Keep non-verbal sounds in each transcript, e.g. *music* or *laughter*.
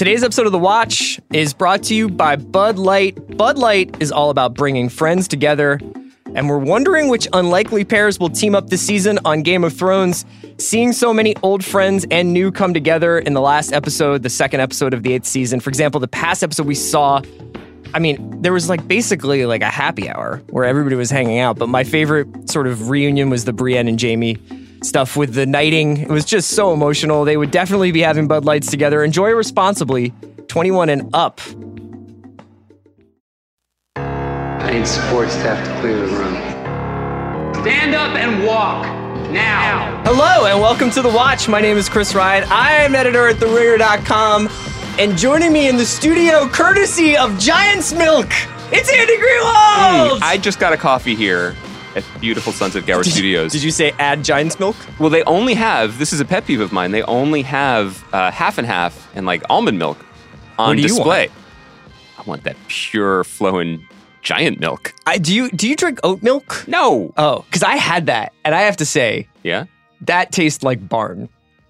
Today's episode of The Watch is brought to you by Bud Light. Bud Light is all about bringing friends together, and we're wondering which unlikely pairs will team up this season on Game of Thrones. Seeing so many old friends and new come together in the last episode, the second episode of the eighth season. For example, the past episode we saw, I mean, there was like basically like a happy hour where everybody was hanging out, but my favorite sort of reunion was the Brienne and Jaime stuff with the knighting. It was just so emotional. They would definitely be having Bud Lights together. Enjoy responsibly, 21 and up. I need support staff to clear the room. Stand up and walk now. Hello and welcome to The Watch. My name is Chris Ryan. I am editor at TheRinger.com. And joining me in the studio, courtesy of Giant's Milk, it's Andy Greenwald! I just got a coffee here at beautiful Sunset Gower Studios. Did you say add Giant's Milk? Well, they only have this is a pet peeve of mine. They only have uh, half and half and like almond milk on do you display. I want that pure flowing giant milk. I, do you do you drink oat milk? No. Oh, because I had that, and I have to say Yeah. that tastes like barn.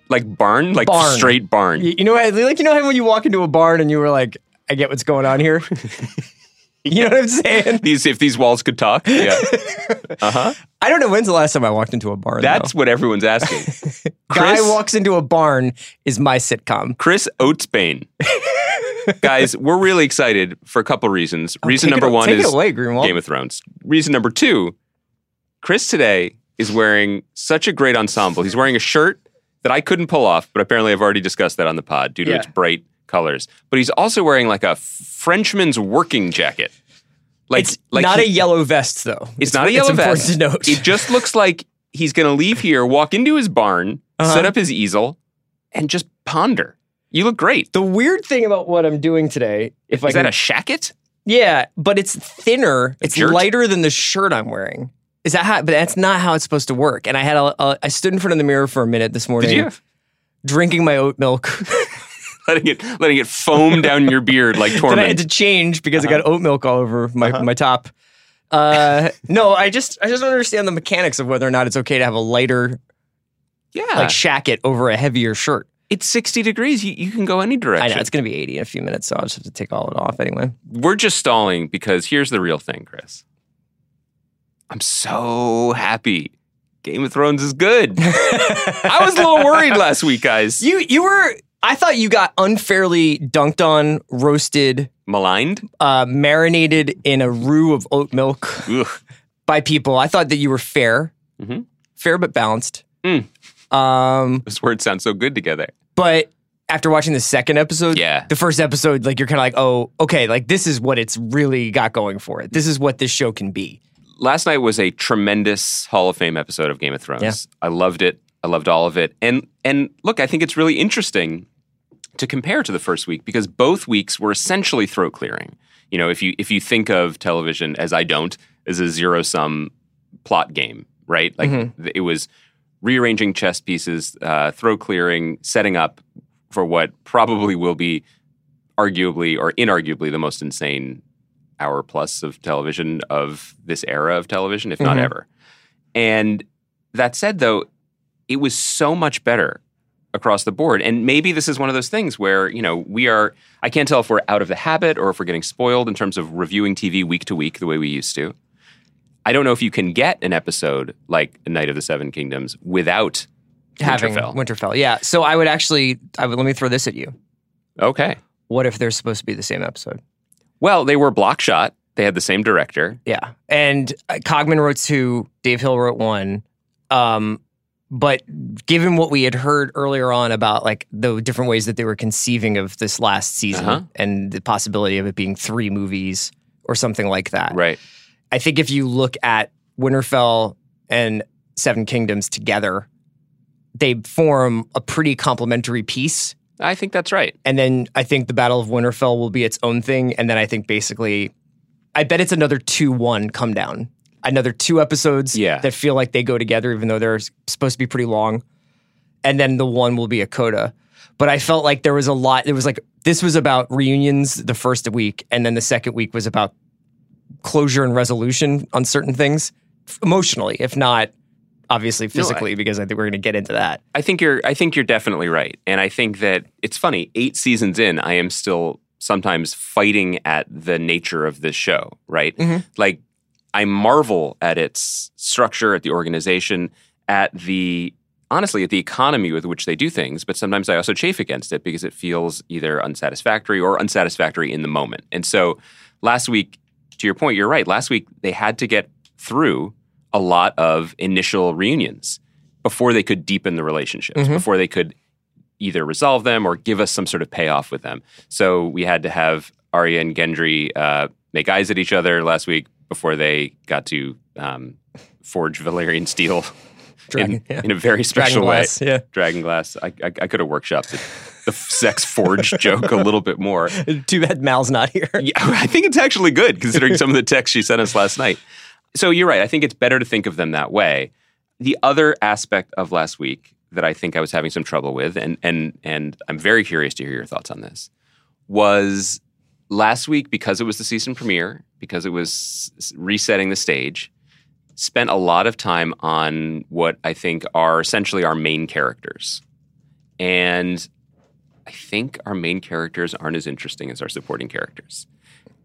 Like barn, like Barn. straight barn. You, you know, what- like you know how when you walk into a barn and you were like, I get what's going on here. *laughs* you know what I'm saying? *laughs* These if these walls could talk. Yeah. *laughs* Uh huh. I don't know when's the last time I walked into a barn. That's though. what everyone's asking. *laughs* guy Chris- walks into a barn is my sitcom. Chris Oatesbane. Guys, we're really excited for a couple reasons. Reason take it- number one take it is away, Greenwald. Game of Thrones. Reason number two, Chris today is wearing such a great ensemble. He's wearing a shirt that I couldn't pull off, but apparently I've already discussed that on the pod due to Yeah. its bright colors. But he's also wearing like a Frenchman's working jacket. Like, It's like not he- a yellow vest though. It's, not a yellow vest. to note. It just looks like he's going to leave here, walk into his barn, Uh-huh. set up his easel, and just ponder. You look great. the weird thing about what I'm doing today, if I Is that a shacket? yeah, but it's thinner. It's shirt? lighter than the shirt I'm wearing. Is that how? But that's not how it's supposed to work. And I had a, a I stood in front of the mirror for a minute this morning, Did you? drinking my oat milk. *laughs* *laughs* letting it letting it foam down your beard like that I torment. had to change because I got oat milk all over my, Uh-huh. my top. Uh, *laughs* no, I just I just don't understand the mechanics of whether or not it's okay to have a lighter yeah, like shacket over a heavier shirt. it's 60 degrees. You, you can go any I direction. know it's going to be 80 in a few minutes, so I'll just have to take all it off anyway. We're just stalling because here's the real thing, Chris. I'm so happy. Game of Thrones is good. *laughs* I was a little worried last week, guys. You you were I thought you got unfairly dunked on, roasted, Maligned? uh, marinated in a roux of oat milk Ugh. by people. I thought that you were fair, Mhm. fair but balanced. Mm. Um, Those words sound so good together. but after watching the second episode, Yeah. the first episode, like you're kind of like, oh, okay, like this is what it's really got going for it. This is what this show can be. last night was a tremendous Hall of Fame episode of Game of Thrones. Yeah. I loved it. I loved all of it. And and look, I think it's really interesting to compare to the first week because both weeks were essentially throat clearing. You know, if you if you think of television as I don't as a zero sum plot game, right? Like th- it was rearranging chess pieces, uh, throat clearing, setting up for what probably will be arguably or inarguably the most insane hour plus of television of this era of television, if not Mhm. ever. And that said, though, it was so much better across the board. And maybe this is one of those things where, you know, we are, I can't tell if we're out of the habit or if we're getting spoiled in terms of reviewing TV week to week the way we used to. I don't know if you can get an episode like Knight of the Seven Kingdoms without Having Winterfell. Winterfell, yeah. So I would actually, I would let me throw this at you. Okay. What if they're supposed to be the same episode? Well, they were block shot. They had the same director. Yeah. And uh, Cogman wrote two, Dave Hill wrote one. Um, but given what we had heard earlier on about like the different ways that they were conceiving of this last season Uh-huh. and the possibility of it being three movies or something like that. Right. I think if you look at Winterfell and Seven Kingdoms together, they form a pretty complementary piece. I think that's right. And then I think the Battle of Winterfell will be its own thing. And then I think basically, I bet it's another 2 1 come down. Another two episodes Yeah. that feel like they go together, even though they're supposed to be pretty long. And then the one will be a coda. But I felt like there was a lot. It was like, this was about reunions the first week. And then the second week was about closure and resolution on certain things emotionally, if not obviously physically, because I think we're going to get into that. I think you're I think you're definitely right. And I think that it's funny, 8 seasons in, I am still sometimes fighting at the nature of this show, right? Mm-hmm. Like I marvel at its structure, at the organization, at the honestly at the economy with which they do things, but sometimes I also chafe against it because it feels either unsatisfactory or unsatisfactory in the moment. And so last week, to your point, you're right. Last week they had to get through a lot of initial reunions before they could deepen the relationships, before they could either resolve them or give us some sort of payoff with them. So we had to have Arya and Gendry uh, make eyes at each other last week before they got to um, forge Valyrian steel *laughs* Dragon, in, yeah. in a very special way. Dragonglass, yeah. Dragon glass. I, I, I could have workshopped it, the sex forge *laughs* joke a little bit more. Too bad Mal's not here. Yeah, I think it's actually good considering some of the text she sent us last night. So you're right. I think it's better to think of them that way. The other aspect of last week that I think I was having some trouble with, and and and I'm very curious to hear your thoughts on this, was last week because it was the season premiere, because it was resetting the stage, spent a lot of time on what I think are essentially our main characters. And I think our main characters aren't as interesting as our supporting characters.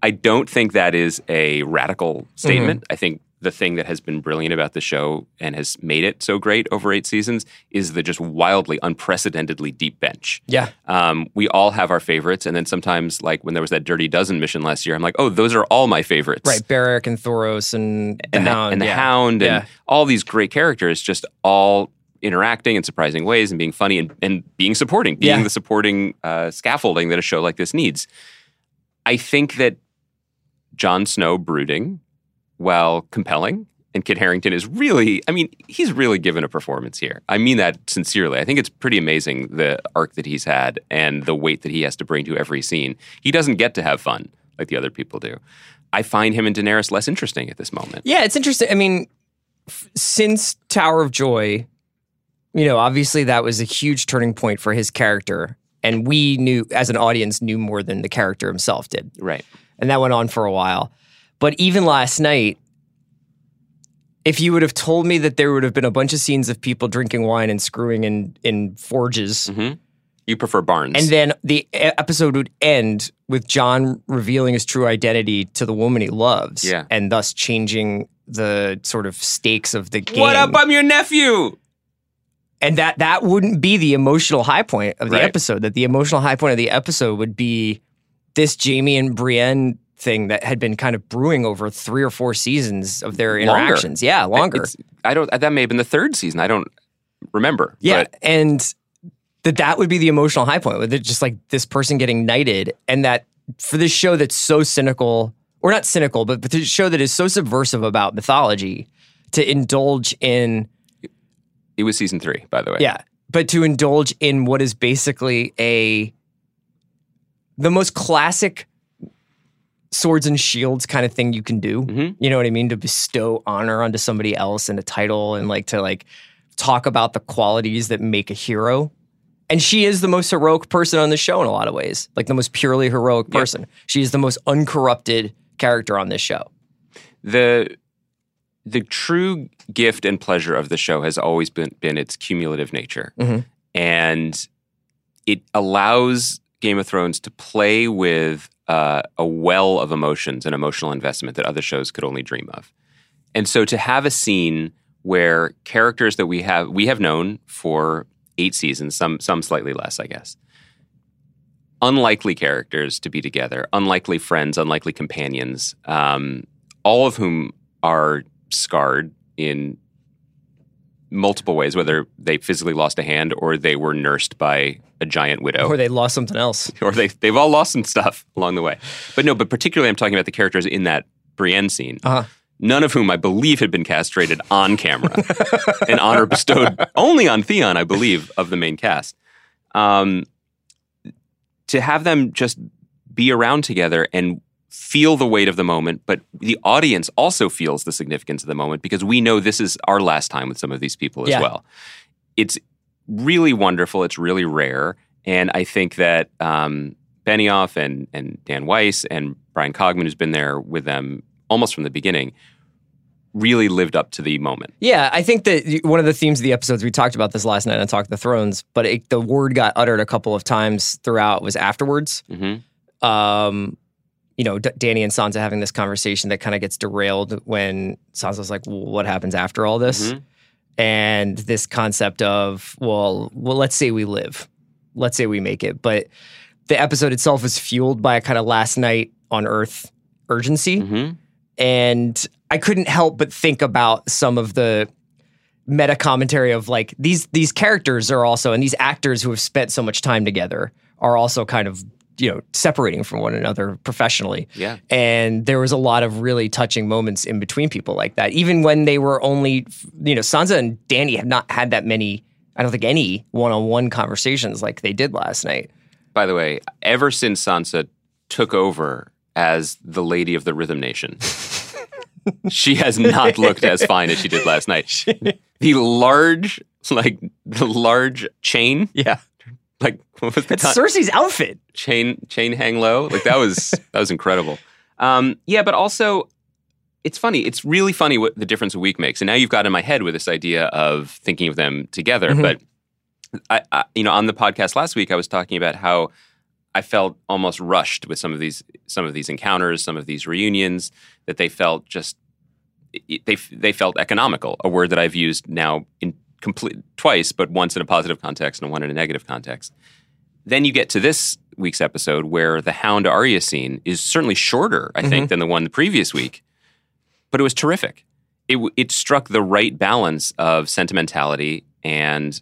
I don't think that is a radical mm-hmm. statement. I think the thing that has been brilliant about the show and has made it so great over eight seasons is the just wildly, unprecedentedly deep bench. Yeah. Um, we all have our favorites, and then sometimes, like when there was that Dirty Dozen mission last year, I'm like, oh, those are all my favorites Right. Beric and Thoros and the and the, Hound. and the yeah. Hound and Yeah. all these great characters just all interacting in surprising ways and being funny and, and being supporting, being Yeah. the supporting uh, scaffolding that a show like this needs. I think that Jon Snow brooding, while compelling, and Kit Harington is really, I mean, he's really given a performance here. I mean that sincerely. I think it's pretty amazing the arc that he's had and the weight that he has to bring to every scene. He doesn't get to have fun like the other people do. I find him and Daenerys less interesting at this moment. Yeah, it's interesting. I mean, f- since Tower of Joy, you know, obviously that was a huge turning point for his character. And we knew, as an audience, knew more than the character himself did. Right. And that went on for a while. But even last night, if you would have told me that there would have been a bunch of scenes of people drinking wine and screwing in, in forges, mm-hmm. You prefer Barnes. and then the episode would end with Jon revealing his true identity to the woman he loves, Yeah. and thus changing the sort of stakes of the game. what up? I'm your nephew. and that that wouldn't be the emotional high point of the Right. episode. That the emotional high point of the episode would be this Jaime and Brienne thing that had been kind of brewing over three or four seasons of their Longer. interactions. Yeah, longer. It's- I don't. That may have been the third season. I don't remember. Yeah, But and that that would be the emotional high point with it, just like this person getting knighted, and that for this show that's so cynical, or not cynical, but, but this show that is so subversive about mythology, to indulge in it was season three, by the way. yeah, but to indulge in what is basically a the most classic swords and shields kind of thing you can do. Mhm. You know what I mean? To bestow honor onto somebody else and a title and like to like talk about the qualities that make a hero. And she is the most heroic person on the show in a lot of ways. Like the most purely heroic Yep. person. She is the most uncorrupted character on this show. the the true gift and pleasure of the show has always been been its cumulative nature, Mhm. and it allows Game of Thrones to play with uh, a well of emotions and emotional investment that other shows could only dream of. And so to have a scene where characters that we have we have known for eight seasons, some some slightly less, I guess. Unlikely characters to be together, unlikely friends, unlikely companions, um, all of whom are scarred in multiple ways, whether they physically lost a hand or they were nursed by a giant widow Or they lost something else. *laughs* or they they've all lost some stuff along the way. But no, but particularly I'm talking about the characters in that Brienne scene. Uh-huh. None of whom I believe had been castrated on camera, *laughs* an honor bestowed only on Theon, I believe, of the main cast. Um, to have them just be around together and feel the weight of the moment, but the audience also feels the significance of the moment because we know this is our last time with some of these people as Yeah. well. It's really wonderful. It's really rare, and I think that um, Benioff and and Dan Weiss and Brian Cogman, who's been there with them almost from the beginning, really lived up to the moment. Yeah, I think that one of the themes of the episodes we talked about this last night on Talk of the Thrones, but it, the word got uttered a couple of times throughout was afterwards. hmm Um, you know, D- Dany and Sansa having this conversation that kind of gets derailed when Sansa's like, well, "What happens after all this?" Mhm. And this concept of, well, well, let's say we live, let's say we make it, but the episode itself is fueled by a kind of last night on Earth urgency hmm and I couldn't help but think about some of the meta commentary of like these these characters are also and these actors who have spent so much time together are also kind of you know separating from one another professionally Yeah. and there was a lot of really touching moments in between people like that even when they were only you know Sansa and Dany have not had that many I don't think any one-on-one conversations like they did last night By the way, ever since Sansa took over as the lady of the Rhythm Nation, *laughs* she has not looked as fine as she did last night. *laughs* The large, like the large chain, yeah like *laughs* what was the it's con- Cersei's outfit chain chain hang low? Like that was *laughs* that was incredible. Um, yeah, but also it's funny. It's really funny what the difference a week makes. And now you've got in my head with this idea of thinking of them together. Mhm. But I, I, you know, on the podcast last week, I was talking about how I felt almost rushed with some of these some of these encounters, some of these reunions that they felt just they they felt economical. A word that I've used now in complete twice, but once in a positive context and one in a negative context. Then you get to this week's episode where the Hound Arya scene is certainly shorter, I think, than the one the previous week, but it was terrific. It it struck the right balance of sentimentality and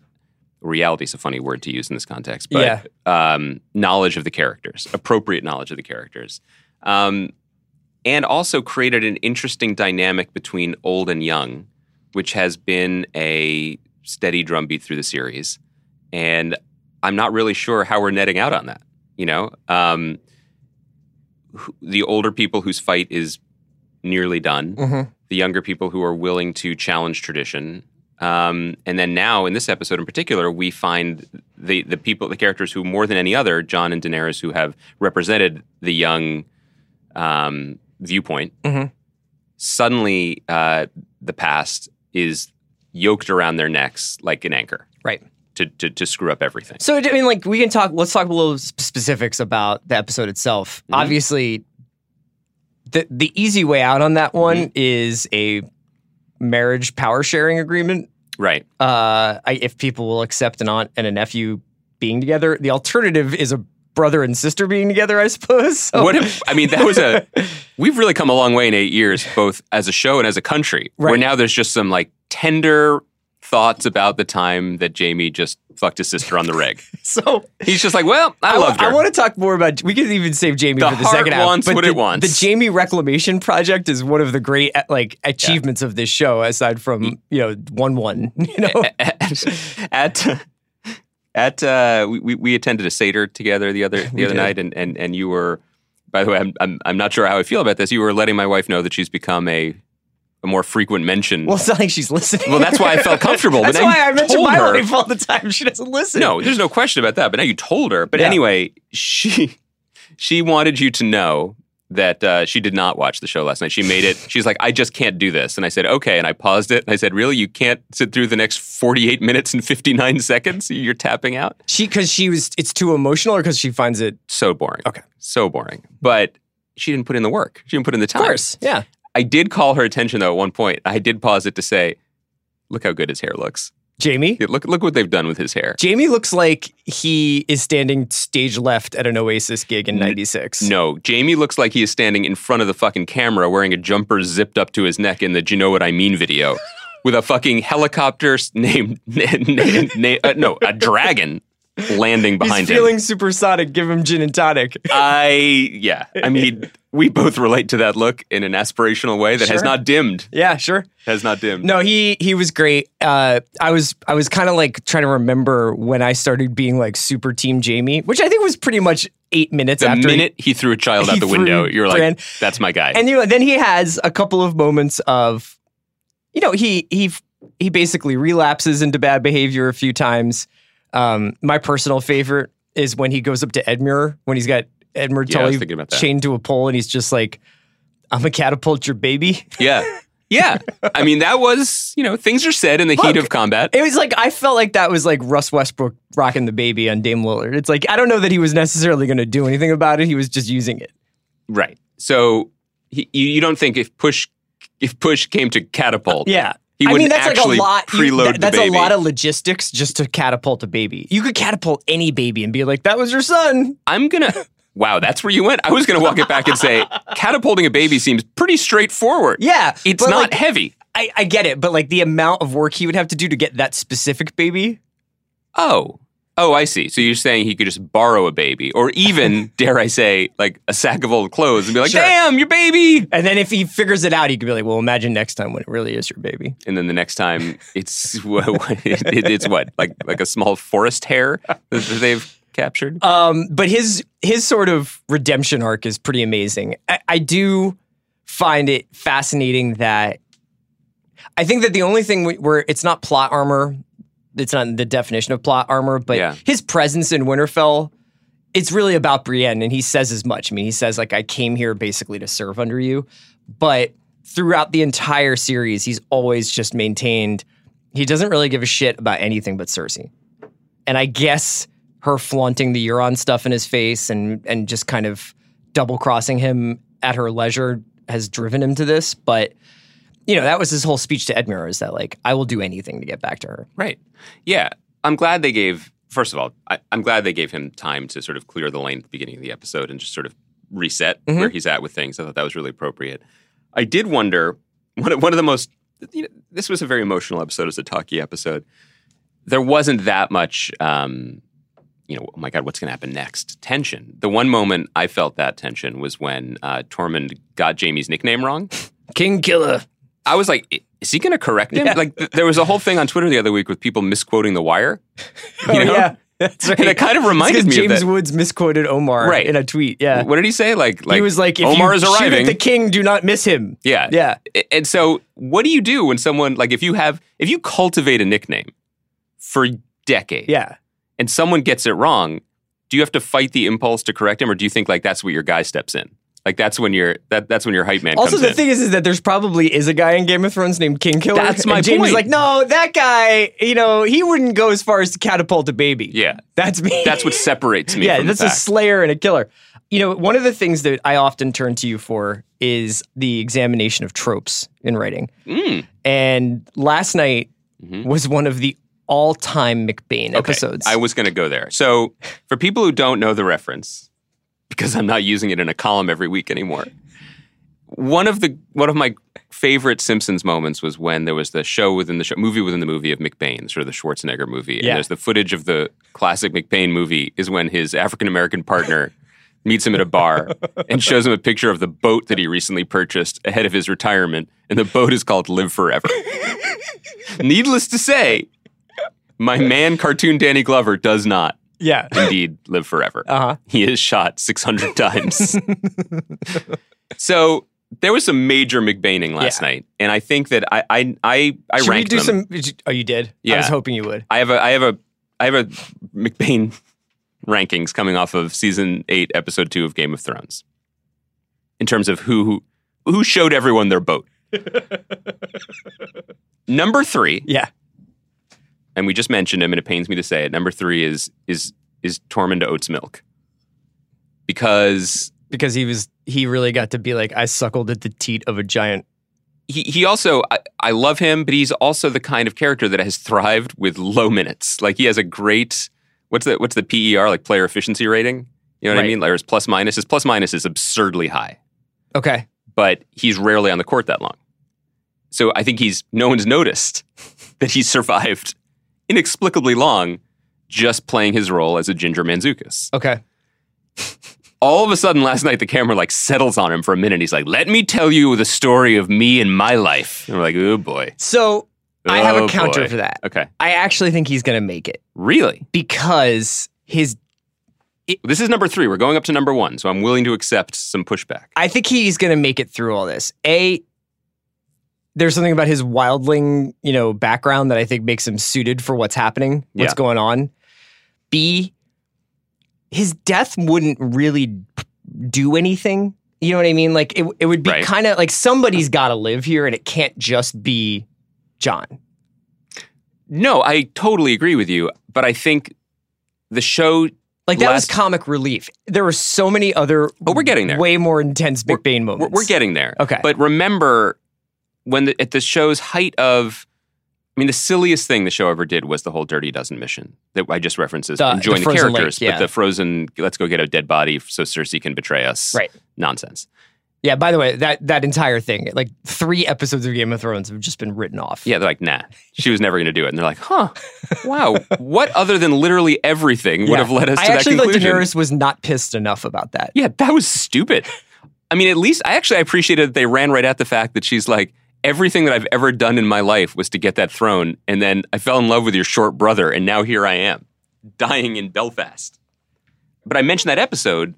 reality is a funny word to use in this context, but Yeah. um, knowledge of the characters, appropriate knowledge of the characters, um, and also created an interesting dynamic between old and young, which has been a steady drumbeat through the series. And I'm not really sure how we're netting out on that. You know, um, the older people whose fight is nearly done, Mhm. the younger people who are willing to challenge tradition. Um, and then now in this episode in particular, we find the the people, the characters who more than any other, Jon and Daenerys, who have represented the young um, viewpoint. Mhm. Suddenly, uh, the past is yoked around their necks like an anchor right to, to to screw up everything. So I mean, like we can talk. Let's talk a little specifics about the episode itself. Mhm. Obviously, the the easy way out on that one Mm-hmm. is a marriage power sharing agreement. Right. Uh, I, if people will accept an aunt and a nephew being together, the alternative is a brother and sister being together. I suppose. *laughs* So- What if? I mean, that was a. *laughs* We've really come a long way in eight years, both as a show and as a country. Where Right. now there's just some like tender thoughts about the time that Jaime just fucked his sister on the rig. *laughs* so He's just like, well, I, loved her. I want to talk more about. We could even save Jaime The for the second half. wants but what the, it wants. The Jaime Reclamation Project is one of the great uh, like achievements of this show, aside from you know one one. You know, at at uh, we- we attended a seder together the other *laughs* the other did. night, and and and you were. By the way, I'm, I'm I'm not sure how I feel about this. You were letting my wife know that she's become a a more frequent mention. well, it's not like she's listening. Well, that's why I felt comfortable. *laughs* that's why I mention told my her- wife all the time. She doesn't listen. No, there's no question about that. But now you told her. But Yeah. anyway, she *laughs* she wanted you to know that uh, she did not watch the show last night. She made it. She's like, I just can't do this. And I said, okay. And I paused it. And I said, really? You can't sit through the next 48 minutes and 59 seconds? You're tapping out? she because she was. It's too emotional, or because she finds it. So boring. Okay. So boring. But she didn't put in the work. She didn't put in the time. Of course, yeah. I did call her attention though at one point. I did pause it to say, look how good his hair looks. Jaime. Yeah, Look look what they've done with his hair. Jaime looks like he is standing stage left at an Oasis gig in '96. No, Jaime looks like he is standing in front of the fucking camera wearing a jumper zipped up to his neck in the "Do you know what I mean" video, *laughs* with a fucking helicopter named *laughs* na- na- na- uh, no a dragon landing behind He's him. feeling supersonic. Give him gin and tonic. I yeah, I mean *laughs* we both relate to that look in an aspirational way that has Sure. not dimmed. yeah, sure. Has not dimmed. No, he he was great. Uh, I was I was kind of like trying to remember when I started being like super team Jaime, which I think was pretty much eight minutes the after. he- minute he threw a child out the window, threw you're like, Bran. that's my guy. and you know, then he has a couple of moments of, you know, he he he basically relapses into bad behavior a few times. Um, my personal favorite is when he goes up to Edmure when he's got Edmure Yeah, Tully thinking about that. chained to a pole, and he's just like, "I'm a catapult your baby." yeah, *laughs* Yeah. I mean, that was, you know, things are said in the heat of combat. It was like I felt like that was like Russ Westbrook rocking the baby on Dame Lillard. It's like I don't know that he was necessarily going to do anything about it. He was just using it. Right. So he, you, you don't think if push if push came to catapult, Yeah. He I mean, that's like a lot. you- preload that- the that's a lot of logistics just to catapult a baby. You could catapult any baby and be like, "That was your son." I'm gonna. Wow, that's where you went. I was gonna walk it back and say catapulting a baby seems pretty straightforward. Yeah, It's not like, heavy. I, I get it, but like the amount of work he would have to do to get that specific baby. Oh. Oh, I see. So you're saying he could just borrow a baby, or even, *laughs* dare I say, like a sack of old clothes and be like, Sure. damn, your baby. And then if he figures it out, he could be like, "Well, imagine next time when it really is your baby." And then the next time it's *laughs* it, it's what like like a small forest hare that they've captured. Um, but his his sort of redemption arc is pretty amazing. I, I do find it fascinating that I think that the only thing where it's not plot armor, it's not the definition of plot armor, but Yeah. his presence in Winterfell, it's really about Brienne, and he says as much. I mean, he says like, "I came here basically to serve under you," but throughout the entire series, he's always just maintained he doesn't really give a shit about anything but Cersei. And I guess her flaunting the Euron stuff in his face and and just kind of double crossing him at her leisure has driven him to this. But you know, that was his whole speech to Edmure is that like, I will do anything to get back to her. Right. Yeah. I'm glad they gave. First of all, I, I'm glad they gave him time to sort of clear the lane at the beginning of the episode and just sort of reset Mhm. where he's at with things. I thought that was really appropriate. I did wonder one of, one of the most. You know, this was a very emotional episode. As a talkie episode. There wasn't that much. Um, you know, oh my God, what's going to happen next? Tension. The one moment I felt that tension was when uh, Tormund got Jaime's nickname wrong. *laughs* King Killer. I was like, is he going to correct him? Yeah. Like, th- there was a whole thing on Twitter the other week with people misquoting The Wire. *laughs* Oh, you oh know? yeah. That's right. And it kind of reminded me James of. James Woods misquoted Omar Right. in a tweet. Yeah. What did he say? Like, like he was like, if Omar is arriving. the king, do not miss him. yeah, Yeah. And so, what do you do when someone like if you have if you cultivate a nickname for decades, Yeah. and someone gets it wrong, do you have to fight the impulse to correct him, or do you think like that's what your guy steps in? Like that's when your that that's when your hype man Also, the in. thing is, is that there's probably is a guy in Game of Thrones named King Killer. That's my and James is point. like, no, that guy, you know, he wouldn't go as far as to catapult a baby. yeah, That's me. that's what separates me. yeah, that's a slayer and a killer. You know, one of the things that I often turn to you for is the examination of tropes in writing. Mm. And last night Mhm. was one of the all-time McBain Okay, episodes. I was going to go there. So, for people who don't know the reference, because I'm not using it in a column every week anymore, one of the one of my favorite Simpsons moments was when there was the show within the show, movie within the movie of McBain, sort of the Schwarzenegger movie. And Yeah. there's the footage of the classic McBain movie is when his African American partner *laughs* meets him at a bar *laughs* and shows him a picture of the boat that he recently purchased ahead of his retirement, and the boat is called Live Forever. *laughs* Needless to say, my man cartoon Danny Glover does not yeah. *laughs* indeed live forever. Uh-huh. He is shot 600 *laughs* times. so there was some major McBaining last Yeah. night, and I think that I I I, I Should we do them. some Oh, you did? Yeah. I was hoping you would. I have a I have a I have a McBain *laughs* rankings coming off of season eight, episode two of Game of Thrones. In terms of who who, who showed everyone their boat. Number three, Yeah. And we just mentioned him, and it pains me to say it. Number three is is is Tormund Oats Milk, because Because he was he really got to be like, I suckled at the teat of a giant. he he also I, I love him, but he's also the kind of character that has thrived with low minutes. Like he has a great what's the what's the PER like player efficiency rating? You know what I mean? Like his plus minus. His plus minus is absurdly high, Okay. but he's rarely on the court that long. So I think he's no one's noticed *laughs* that he's survived inexplicably long just playing his role as a Ginger Manzukis. Okay. all of a sudden last night the camera like settles on him for a minute. He's like, "Let me tell you the story of me and my life." And we're like, "Oh boy." So I have Oh, a counter boy. for that. Okay. I actually think he's gonna make it Really? because his This is number 3. We're going up to number 1, so I'm willing to accept some pushback. I think he's going to make it through all this. A, there's something about his wildling, you know, background that I think makes him suited for what's happening, what's Yeah. going on. B, his death wouldn't really do anything You know what I mean? Like it, it would be Right. kind of like somebody's got to live here, and it can't just be Jon. No, I totally agree with you, but I think the show Like that was comic relief. There were so many other. Oh, we're getting there. Way more intense McBain we're, moments. we're getting there. Okay. But remember when the, at the show's height of I mean, the silliest thing the show ever did was the whole Dirty Dozen mission that I just referenced as The- enjoying the the, characters, lake, yeah. but the frozen let's go get a dead body so Cersei can betray us. Right. Nonsense. Yeah. By the way, that that entire thing, like three episodes of Game of Thrones, have just been written off. Yeah, they're like, nah, she was never going to do it. And they're like, huh, *laughs* wow, what other than literally everything would Yeah. have led us I to that? I actually thought conclusion? Daenerys was not pissed enough about that. Yeah, that was stupid. I mean, at least I actually appreciated that they ran right at the fact that she's like, everything that I've ever done in my life was to get that throne. And then I fell in love with your short brother. And now here I am, dying in Belfast. But I mentioned that episode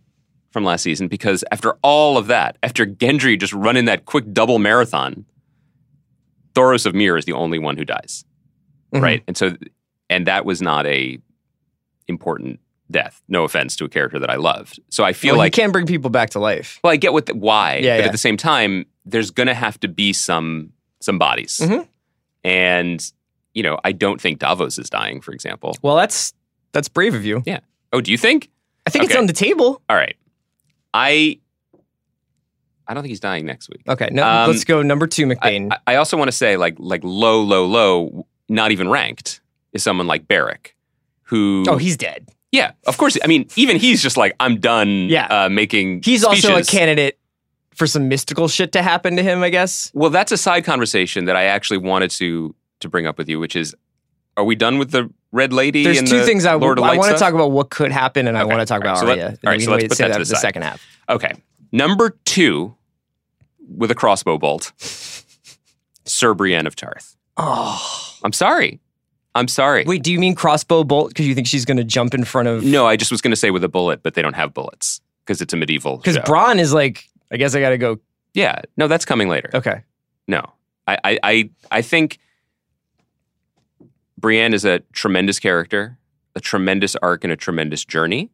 from last season because after all of that, after Gendry just running that quick double marathon, Thoros of Myr is the only one who dies. Mhm. Right. And so, and that was not a important death. No offense to a character that I loved. So I feel Well, like you can't bring people back to life. well, I get what the, why, Yeah, but yeah. at the same time, there's going to have to be some some bodies, Mhm. and you know, I don't think Davos is dying, for example. Well, that's that's brave of you. Yeah. Oh, do you think? I think it's on the table. All right, I I don't think he's dying next week. Okay, no, Um, let's go number two, I, McBain. I- I also want to say, like, like low, low, low, not even ranked, is someone like Beric, who oh, he's dead. yeah, of course. I mean, even he's just like, I'm done. Yeah. uh, making. He's also a candidate for some mystical shit to happen to him. I guess. Well, that's a side conversation that I actually wanted to to bring up with you, which is, are we done with the Red Lady? There's and two the things I, Lord of I want to talk about what could happen, and I want to talk right, about so let- Arya. all and so let's put say that to the the second half. Okay, number two with a crossbow bolt, Sir Brienne of Tarth. Oh, I'm sorry, I'm sorry. wait. Do you mean crossbow bolt? Because you think she's going to jump in front of? No, I just was going to say with a bullet, but they don't have bullets because it's a medieval. Because. Bronn is like. I guess I got to go. yeah, no, that's coming later. Okay. No, I, I, I, I think Brienne is a tremendous character, a tremendous arc, and a tremendous journey.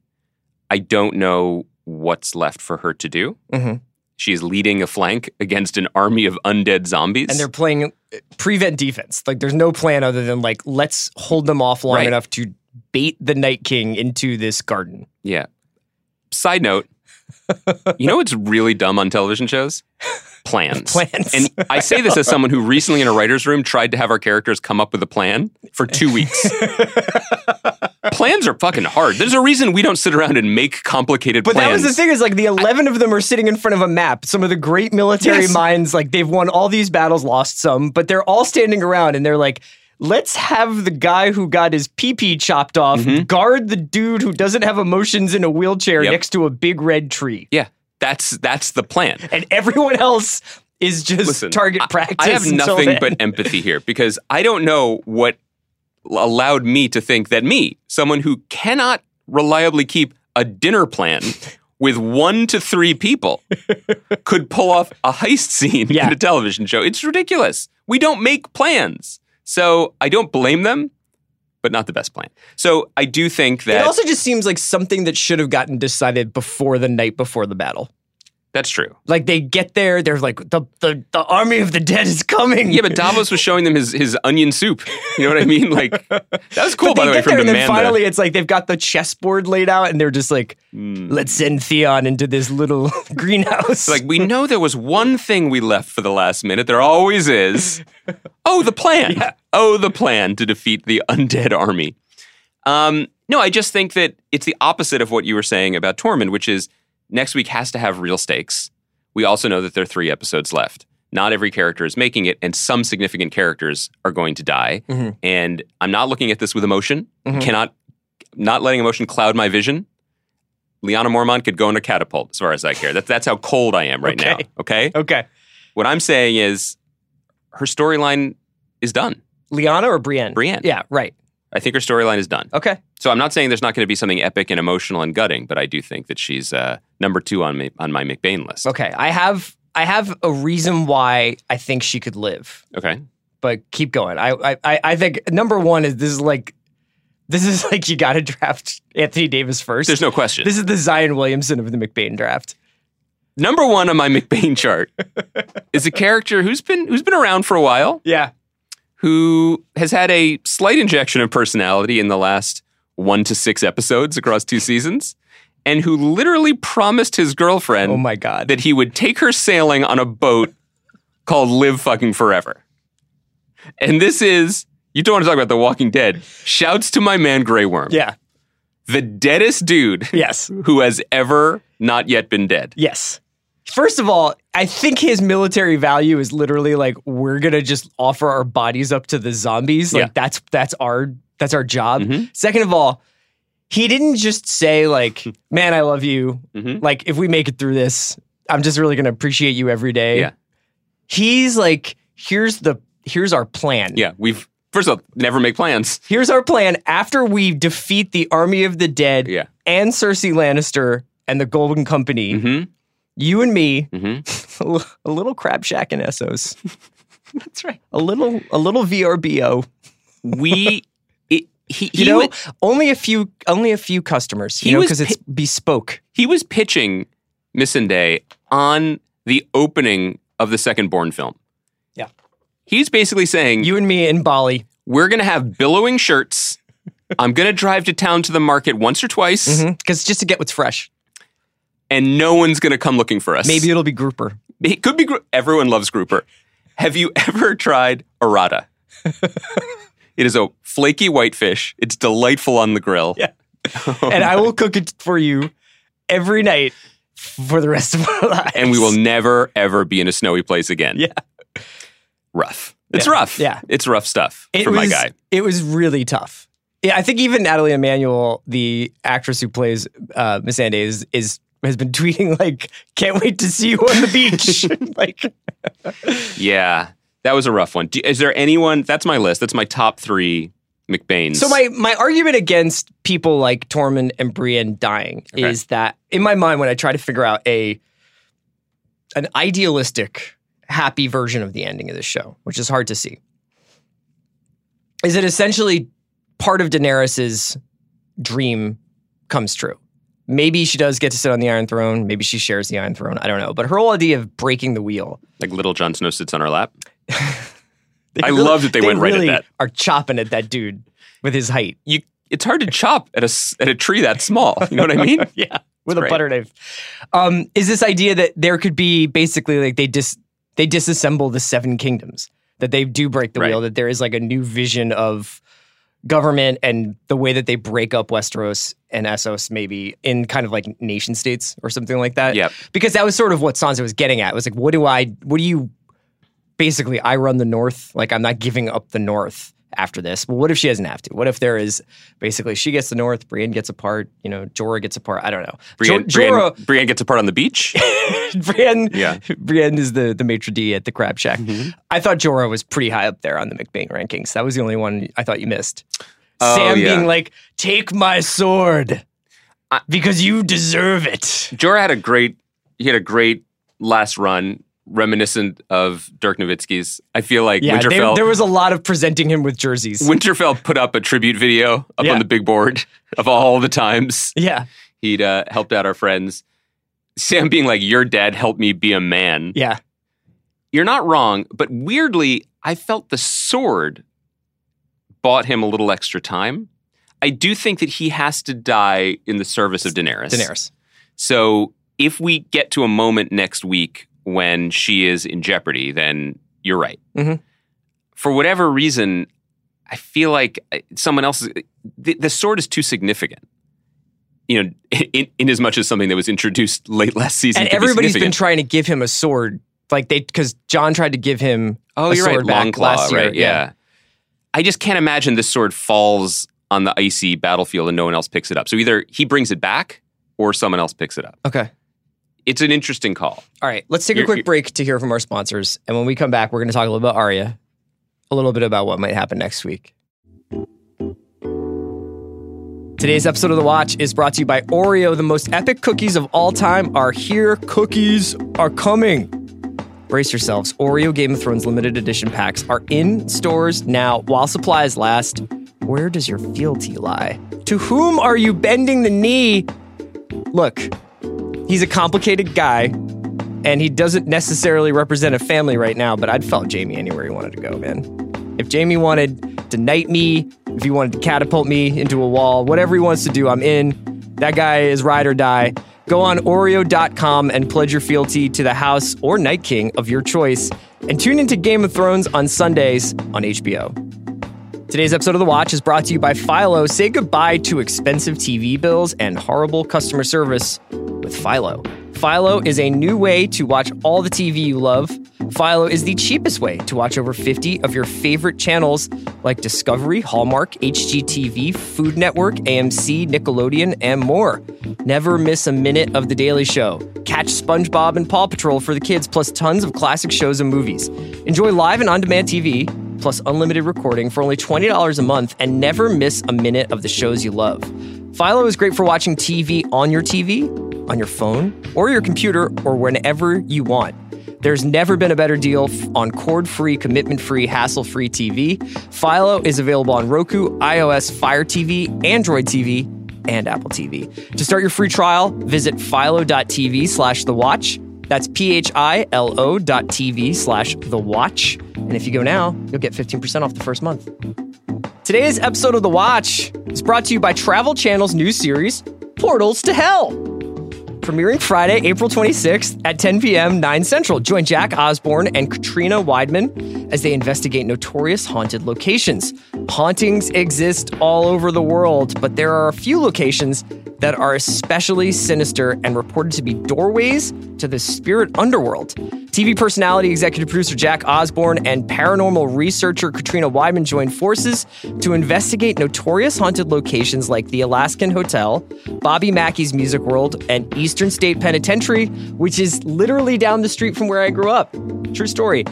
I don't know what's left for her to do. Mhm. She is leading a flank against an army of undead zombies. And they're playing uh, prevent defense. Like there's no plan other than like let's hold them off long Right. enough to bait the Night King into this garden. yeah. Side note, you know what's really dumb on television shows? *laughs* Plans. Plans. And I say this as someone who recently in a writer's room tried to have our characters come up with a plan for two weeks. *laughs* Plans are fucking hard. There's a reason we don't sit around and make complicated plans. But plans. that was the thing is like the 11 of them are sitting in front of a map. Some of the great military Yes. minds, like they've won all these battles, lost some, but they're all standing around and they're like, let's have the guy who got his pee pee chopped off guard the dude who doesn't have emotions in a wheelchair Mm-hmm. Yep. next to a big red tree. Yeah, that's that's the plan. And everyone else is just Listen, target practice. I have nothing then. but *laughs* empathy here because I don't know what allowed me to think that me, someone who cannot reliably keep a dinner plan with one to three people, could pull off a heist scene Yeah. in a television show. It's ridiculous. We don't make plans. So I don't blame them, but not the best plan. So I do think that It also just seems like something that should have gotten decided before the night before the battle. That's true. Like they get there, they're like the the, the army of the dead is coming. Yeah, but Davos was showing them his, his onion soup. You know what I mean? *laughs* Like that was cool, But by they the way, get from there, and then finally it's like they've got the chessboard laid out, and they're just like, Hmm. "Let's send Theon into this little *laughs* greenhouse." like we know there was one thing we left for the last minute. There always is. *laughs* Oh, the plan. Oh, the plan to defeat the undead army. Um, no, I just think that it's the opposite of what you were saying about Tormund, which is next week has to have real stakes. We also know that there are three episodes left. Not every character is making it, and some significant characters are going to die. Mhm. And I'm not looking at this with emotion. Mhm. Cannot, not letting emotion cloud my vision. Lyanna Mormont could go in a catapult, as far as I care. That's that's how cold I am right now. Okay. Okay. okay, What I'm saying is, her storyline is done. Liana or Brienne? Brienne. Yeah, right. I think her storyline is done. Okay, So I'm not saying there's not going to be something epic and emotional and gutting, but I do think that she's uh, number two on me, on my McBain list. okay. I have I have a reason why I think she could live, Okay. but keep going. I I I- I think number one is this is like this is *laughs* like you got to draft Anthony Davis first. There's no question. This is the Zion Williamson of the McBain draft. Number one on my *laughs* McBain chart is a character who's been who's been around for a while, Yeah. Who has had a slight injection of personality in the last one to six episodes across two seasons, and who literally promised his girlfriend Oh my God. that he would take her sailing on a boat called Live Fucking Forever. And this is, you don't want to talk about The Walking Dead. Shouts to my man Grey Worm. yeah. The deadest dude Yes. who has ever not yet been dead. Yes. First of all, I think his military value is literally like we're gonna just offer our bodies up to the zombies. Like Yeah. that's that's our that's our job. Mhm. Second of all, he didn't just say like, *laughs* "Man, I love you." Mhm. Like if we make it through this, I'm just really gonna appreciate you every day. Yeah. He's like, here's the here's our plan. Yeah, we've, first of all, never make plans. Here's our plan after we defeat the army of the dead Yeah. and Cersei Lannister and the Golden Company. hmm You and me, hmm *laughs* a little crab shack in Essos. *laughs* That's right. A little, a little VRBO. We, it, he, You he, know, wa- only a few, only a few customers. He You know, because it's bespoke. he was pitching Missandei on the opening of the second Bourne film. Yeah. He's basically saying, You and me in Bali. we're going to have billowing shirts. I'm going to drive to town to the market once or twice, Because just to get what's fresh. And no one's going to come looking for us. Maybe it'll be grouper. It could be. gr- Everyone loves grouper. Have you ever tried orata? *laughs* it is a flaky whitefish. It's delightful on the grill. Yeah. *laughs* and I will cook it for you every night for the rest of our lives. And we will never, ever be in a snowy place again. Yeah. Rough. It's Yeah. rough. Yeah. It's rough stuff It for was, my guy. It was really tough. Yeah, I think even Nathalie Emmanuel, the actress who plays uh, Missandei, is, is has been *laughs* tweeting like, "Can't wait to see you on the beach." *laughs* *laughs* like, Yeah. That was a rough one. Do, is there anyone? That's my list. That's my top three McBains. so my my argument against people like Tormund and Brienne dying Okay. is that in my mind, when I try to figure out a an idealistic, happy version of the ending of this show, which is hard to see, is it essentially part of Daenerys's dream comes true. Maybe she does get to sit on the Iron Throne. Maybe she shares the Iron Throne. I don't know. But her whole idea of breaking the wheel. like little Jon Snow sits on her lap. *laughs* they I love that they went right at that. Are chopping at that dude with his height. You. It's hard to chop at a at a tree that small. You know what I mean? *laughs* yeah, with a butter knife. Um, is this idea that there could be basically like they dis they disassemble the seven kingdoms that they do break the Right. wheel that there is like a new vision of government and the way that they break up Westeros and Essos maybe in kind of like nation states or something like that. Yep. Because that was sort of what Sansa was getting at. It was like, what do I? What do you? Basically, I run the North. Like I'm not giving up the North after this. Well, what if she doesn't have to? What if there is basically she gets the North, Brienne gets a part, you know, Jorah gets a part. I don't know. Brienne, Jo- Jorah, Brienne, Brienne gets a part on the beach. *laughs* Brienne, Yeah. Brienne is the the maitre d at the Crab Shack. Mm-hmm. I thought Jorah was pretty high up there on the McBain rankings. That was the only one I thought you missed. Oh, Sam yeah. being like, "Take my sword because you deserve it." Jorah had a great he had a great last run, reminiscent of Dirk Nowitzki's. I feel like Yeah, they- Winterfell there was a lot of presenting him with jerseys. Winterfell put up a tribute video up Yeah. on the big board *laughs* of all the times yeah, he'd uh, helped out our friends. Sam being like, "Your dad helped me be a man." yeah. You're not wrong, but weirdly, I felt the sword bought him a little extra time. I do think that he has to die in the service of Daenerys. Daenerys. So if we get to a moment next week when she is in jeopardy, then you're right. Mhm. For whatever reason, I feel like uh, someone else. The, the sword is too significant. You know, *laughs* in, in as much as something that was introduced late last season, And could be everybody's been trying to give him a sword, like they because Jon tried to give him. Oh, a you're right. back Longclaw, last year, right? Yeah. I just can't imagine this sword falls on the icy battlefield and no one else picks it up. So either he brings it back or someone else picks it up. Okay. It's an interesting call. All right, let's take a You're- quick break to hear from our sponsors, and when we come back, we're going to talk a little bit about Arya, a little bit about what might happen next week. Today's episode of The Watch is brought to you by Oreo. The most epic cookies of all time are here. Cookies are coming. Brace yourselves. Oreo Game of Thrones limited edition packs are in stores now while supplies last. Where does your fealty lie? To whom are you bending the knee? Look, he's a complicated guy and he doesn't necessarily represent a family right now, but I'd follow Jaime anywhere he wanted to go, man. If Jaime wanted to knight me, if he wanted to catapult me into a wall, whatever he wants to do, I'm in. That guy is ride or die. Go on Oreo.com and pledge your fealty to the House or Night King of your choice, and tune into Game of Thrones on Sundays on HBO. Today's episode of The Watch is brought to you by Philo. Say goodbye to expensive TV bills and horrible customer service with Philo. Philo is a new way to watch all the TV you love. Philo is the cheapest way to watch over 50 of your favorite channels like Discovery, Hallmark, HGTV, Food Network, AMC, Nickelodeon, and more. Never miss a minute of The Daily Show. Catch SpongeBob and Paw Patrol for the kids, plus tons of classic shows and movies. Enjoy live and on demand TV plus unlimited recording for only $20 a month and never miss a minute of the shows you love. Philo is great for watching TV on your TV, on your phone, or your computer, or whenever you want. There's never been a better deal on cord free, commitment free, hassle free TV. Philo is available on Roku, iOS, Fire TV, Android TV, and Apple TV. To start your free trial, visit philo.tv slash the watch. That's P H I L O dot TV slash the watch. And if you go now, you'll get 15% off the first month. Today's episode of The Watch is brought to you by Travel Channel's new series, Portals to Hell. Premiering Friday, April 26th at 10 p.m., 9 Central. Join Jack Osbourne and Katrina Weidman as they investigate notorious haunted locations. Hauntings exist all over the world, but there are a few locations that are especially sinister and reported to be doorways to the spirit underworld. TV personality, executive producer Jack Osbourne, and paranormal researcher Katrina Weidman joined forces to investigate notorious haunted locations like the Alaskan Hotel, Bobby Mackey's Music World, and Eastern State Penitentiary, which is literally down the street from where I grew up. True story.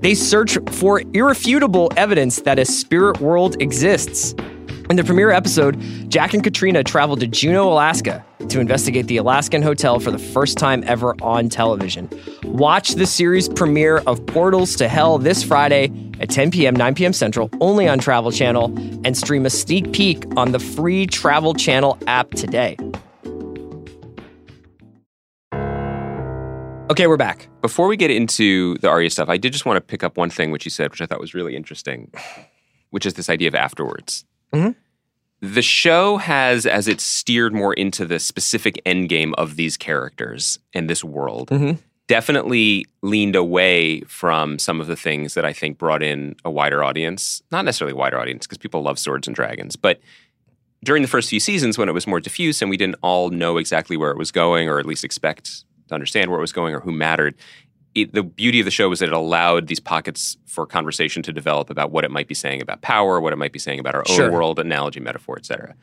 They search for irrefutable evidence that a spirit world exists. In the premiere episode, Jack and Katrina traveled to Juneau, Alaska to investigate the Alaskan Hotel for the first time ever on television. Watch the series premiere of Portals to Hell this Friday at 10 p.m., 9 p.m. Central, only on Travel Channel, and stream a sneak peek on the free Travel Channel app today. Okay, we're back. Before we get into the Arya stuff, I did just want to pick up one thing which you said, which I thought was really interesting, which is this idea of afterwards. Mhm. The show has, as it's steered more into the specific endgame of these characters and this world, Mhm. definitely leaned away from some of the things that I think brought in a wider audience. Not necessarily a wider audience, because people love swords and dragons, but during the first few seasons when it was more diffuse and we didn't all know exactly where it was going, or at least expect to understand where it was going or who mattered. It, the beauty of the show was that it allowed these pockets for conversation to develop about what it might be saying about power, what it might be saying about our Sure. own world, analogy, metaphor, etc.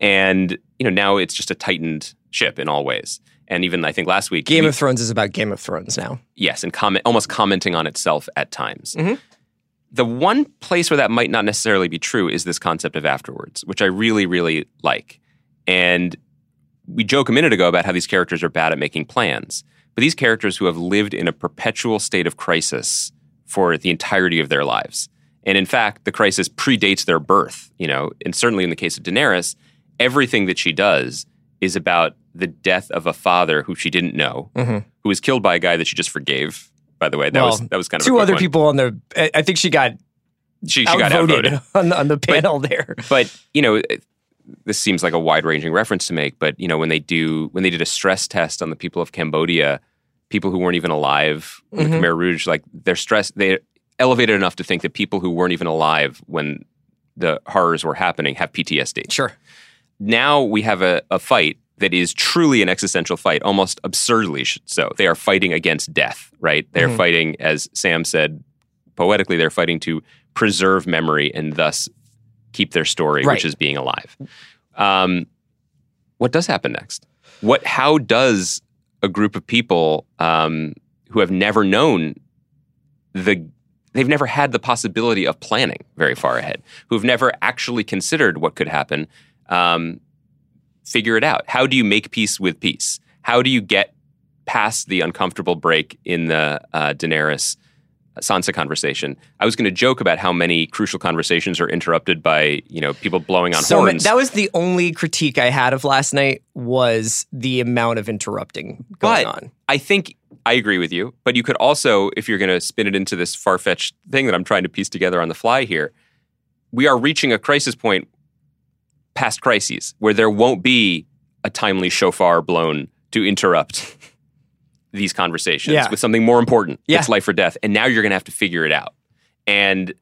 And you know now it's just a tightened ship in all ways. And even I think last week, Game we- of Thrones is about Game of Thrones now. yes, and comment almost commenting on itself at times. Mhm. The one place where that might not necessarily be true is this concept of afterwards, which I really, really like. And we joke a minute ago about how these characters are bad at making plans, but these characters who have lived in a perpetual state of crisis for the entirety of their lives. And in fact, the crisis predates their birth, you know, and certainly in the case of Daenerys, everything that she does is about the death of a father who she didn't know, Mhm. who was killed by a guy that she just forgave. By the way, that Well, was that was kind of Two other one. people on the. I- I think she got She, she got outvoted *laughs* on the, on the panel there. But you know, this seems like a wide-ranging reference to make. But you know, when they do when they did a stress test on the people of Cambodia, people who weren't even alive, with Mhm. Khmer Rouge, like they're stressed. They elevated enough to think that people who weren't even alive when the horrors were happening have PTSD. Sure. Now we have a, a fight that is truly an existential fight, almost absurdly so. They are fighting against death, right? They're Mhm. fighting, as Sam said poetically, they're fighting to preserve memory and thus keep their story, Right. which is being alive. Um, what does happen next? What? How does a group of people um, who have never known the they've never had the possibility of planning very far ahead, who've never actually considered what could happen, um, figure it out. How do you make peace with peace? How do you get past the uncomfortable break in the uh, Daenerys Sansa conversation. I was going to joke about how many crucial conversations are interrupted by you know people blowing on So horns. that was the only critique I had of last night was the amount of interrupting going but on. I think I agree with you. But you could also, if you're going to spin it into this far fetched thing that I'm trying to piece together on the fly here, we are reaching a crisis point past crises where there won't be a timely shofar blown to interrupt these conversations Yeah. with something more important. Yeah. It's life or death. And now you're going to have to figure it out. And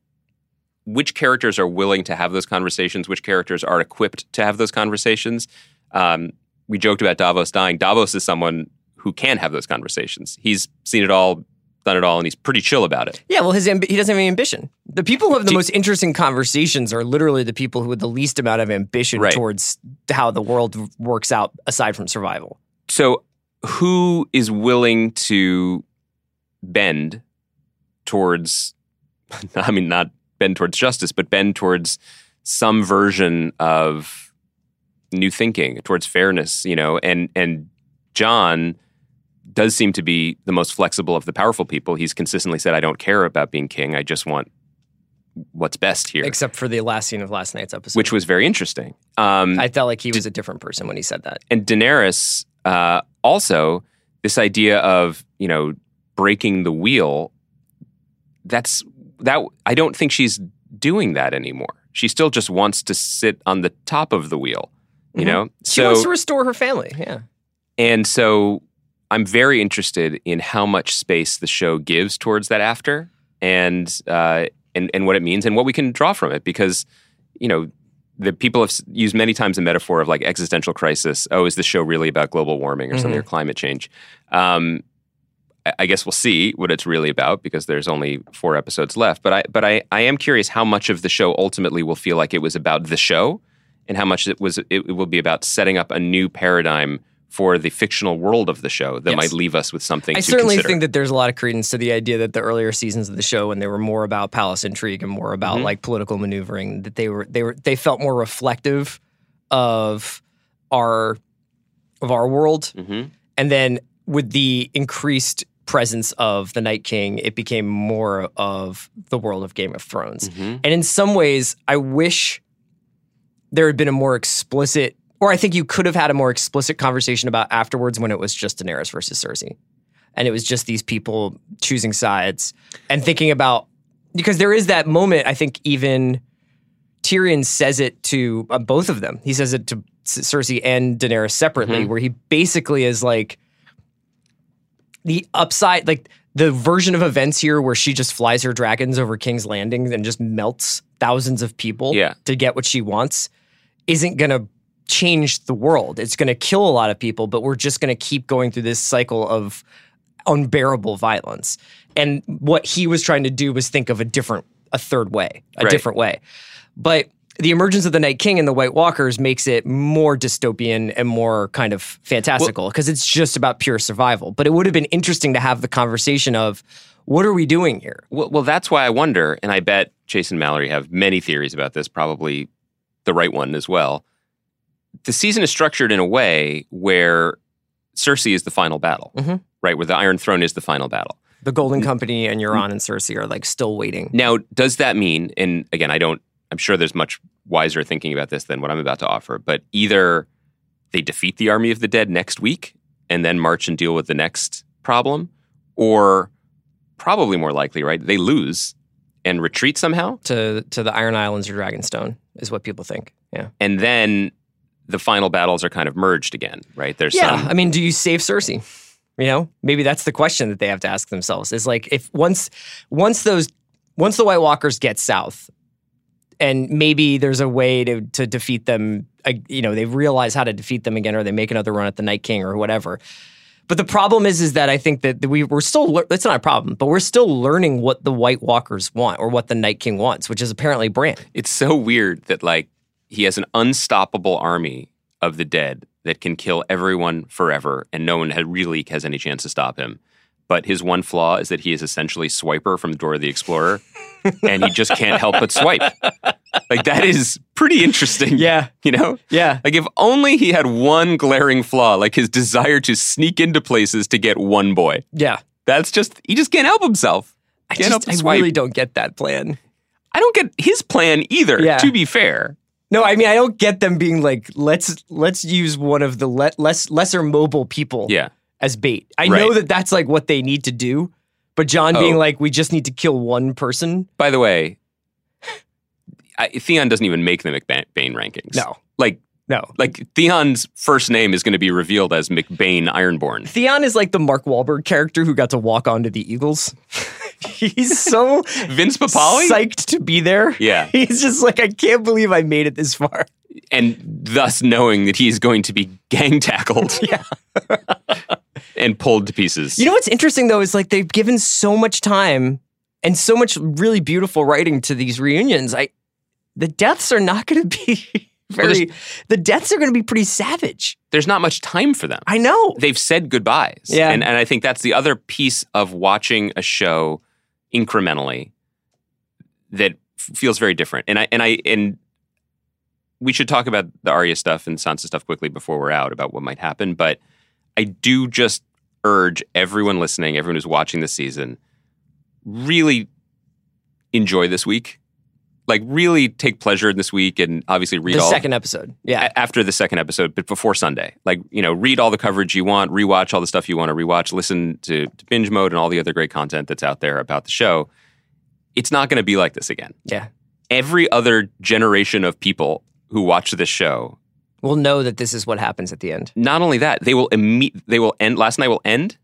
which characters are willing to have those conversations? Which characters are equipped to have those conversations? Um, we joked about Davos dying. Davos is someone who can have those conversations. He's seen it all, done it all, and he's pretty chill about it. Yeah, well, his amb- he doesn't have any ambition. The people who have the Do- most interesting conversations are literally the people who have the least amount of ambition Right. towards how the world works out aside from survival. So, who is willing to bend towards, *laughs* I mean, not bend towards justice, but bend towards some version of new thinking, towards fairness, you know? And, and Jon does seem to be the most flexible of the powerful people. He's consistently said, I don't care about being king. I just want what's best here, Except for the last scene of last night's episode. which was very interesting. Um, I felt like he was a different person when he said that. and Daenerys uh, also this idea of you know breaking the wheel. That's that. I don't think she's doing that anymore. She still just wants to sit on the top of the wheel. You Mhm. know, She so wants to restore her family. Yeah. and so I'm very interested in how much space the show gives towards that after, and uh, and and what it means and what we can draw from it because you know the people have used many times the metaphor of like existential crisis. Oh, is the show really about global warming or something or climate change? Um, I- I guess we'll see what it's really about because there's only four episodes left. But I but I, I am curious how much of the show ultimately will feel like it was about the show, and how much it was it, it will be about setting up a new paradigm for the fictional world of the show that Yes. might leave us with something. I certainly consider. think that there's a lot of credence to the idea that the earlier seasons of the show, when they were more about palace intrigue and more about Mhm. like political maneuvering, that they were they were they felt more reflective of our of our world. Mhm. And then with the increased presence of the Night King, it became more of the world of Game of Thrones. Mhm. And in some ways, I wish there had been a more explicit, or I think you could have had a more explicit conversation about afterwards when it was just Daenerys versus Cersei. And it was just these people choosing sides and thinking about, because there is that moment, I think even Tyrion says it to uh, both of them. He says it to Cersei and Daenerys separately, Mhm. where he basically is like, the upside, like the version of events here where she just flies her dragons over King's Landing and just melts thousands of people Yeah. to get what she wants isn't going to change the world. It's going to kill a lot of people, but we're just going to keep going through this cycle of unbearable violence. And what he was trying to do was think of a different, a third way, a Right. different way. But the emergence of the Night King and the White Walkers makes it more dystopian and more kind of fantastical because it's just about pure survival. But it would have been interesting to have the conversation of what are we doing here? Well, well, that's why I wonder, and I bet Jason Mallory have many theories about this, probably the right one as well. The season is structured in a way where Cersei is the final battle, Mhm. right? Where the Iron Throne is the final battle. The Golden Company and Euron and Cersei are like still waiting. Now, does that mean, and again, I don't, I'm sure there's much wiser thinking about this than what I'm about to offer, but either they defeat the army of the dead next week and then march and deal with the next problem, or probably more likely, right? They lose and retreat somehow, To to the Iron Islands or Dragonstone is what people think. Yeah. and then the final battles are kind of merged again, right? There's Yeah. some, I mean, do you save Cersei? You know, maybe that's the question that they have to ask themselves. Is like if once once those once the White Walkers get south, and maybe there's a way to to defeat them. uh, You know, they realize how to defeat them again, or they make another run at the Night King or whatever. But the problem is, is that I think that we we're still it's not a problem, but we're still learning what the White Walkers want or what the Night King wants, which is apparently Bran. it's so weird that like he has an unstoppable army of the dead that can kill everyone forever and no one really has any chance to stop him but his one flaw is that he is essentially swiper from Dora the Explorer and he just can't help but swipe like that is pretty interesting Yeah, *laughs* you know yeah. like if only he had one glaring flaw like his desire to sneak into places to get one boy Yeah. that's just he just can't help himself I Get up just, and I swipe. really don't get that plan. I don't get his plan either. Yeah. To be fair, No, I mean I don't get them being like let's let's use one of the le- less lesser mobile people yeah. as bait. I Right. know that that's like what they need to do, but Jon being Oh. like we just need to kill one person. By the way, I, Theon doesn't even make the McBain rankings. No. like No. like Theon's first name is going to be revealed as McBain Ironborn. Theon is like the Mark Wahlberg character who got to walk onto the Eagles. *laughs* He's so *laughs* Vince Papale, psyched to be there. Yeah. He's just like, I can't believe I made it this far. and thus knowing that he's going to be gang tackled. *laughs* Yeah. *laughs* and pulled to pieces. You know what's interesting though is like they've given so much time and so much really beautiful writing to these reunions. I the deaths are not going to be Well, very the deaths are going to be pretty savage. there's not much time for them. I know. They've said goodbyes. Yeah. And and I think that's the other piece of watching a show incrementally that feels very different. And I and I and we should talk about the Arya stuff and Sansa stuff quickly before we're out about what might happen. But I do just urge everyone listening, everyone who's watching this season, really enjoy this week. Like really take pleasure in this week and obviously read the all second episode. Yeah. after the second episode, but before Sunday. Like, you know, read all the coverage you want, rewatch all the stuff you want to rewatch, listen to, to binge mode and all the other great content that's out there about the show. It's not going to be like this again. yeah. Every other generation of people who watch this show, We'll know that this is what happens at the end. not only that, they will imme- they will end last night will end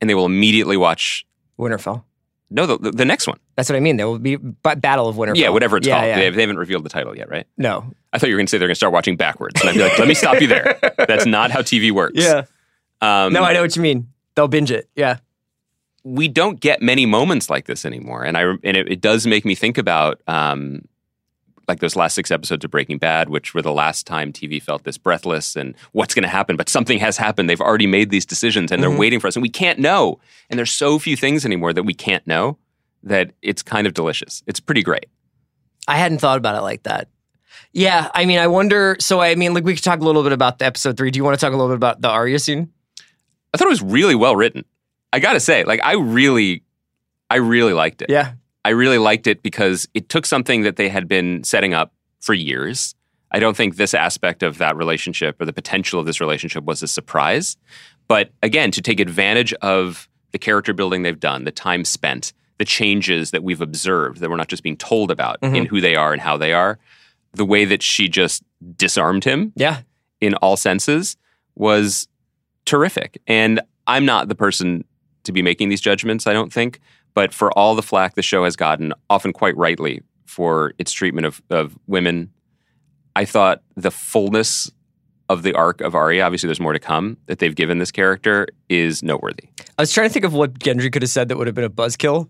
and they will immediately watch Winterfell. No the, the, next one. That's what I mean. There will be ba- Battle of Winterfell. Yeah, whatever it's Yeah, called. yeah. They, they haven't revealed the title yet, right? No. I thought you were going to say they're going to start watching backwards. And I'd be like, let me stop you there. *laughs* That's not how TV works. Um, no, I know what you mean. They'll binge it. Yeah. we don't get many moments like this anymore, and I and it, it does make me think about um, like those last six episodes of Breaking Bad, which were the last time TV felt this breathless and what's going to happen. But something has happened. They've already made these decisions, and they're Mhm. waiting for us, and we can't know. And there's so few things anymore that we can't know that it's kind of delicious. It's pretty great. I hadn't thought about it like that. Yeah, I mean, I wonder. So, I mean, like, we could talk a little bit about the episode three. Do you want to talk a little bit about the Arya scene? I thought it was really well written. I got to say, like, I really, I really liked it. Yeah, I really liked it because it took something that they had been setting up for years. I don't think this aspect of that relationship or the potential of this relationship was a surprise. But again, to take advantage of the character building they've done, the time spent, the changes that we've observed that we're not just being told about mm-hmm. in who they are and how they are, the way that she just disarmed him yeah. in all senses was terrific. And I'm not the person to be making these judgments, I don't think. But for all the flack the show has gotten, often quite rightly, for its treatment of, of women, I thought the fullness of the arc of Arya, obviously there's more to come, that they've given this character is noteworthy. I was trying to think of what Gendry could have said that would have been a buzzkill.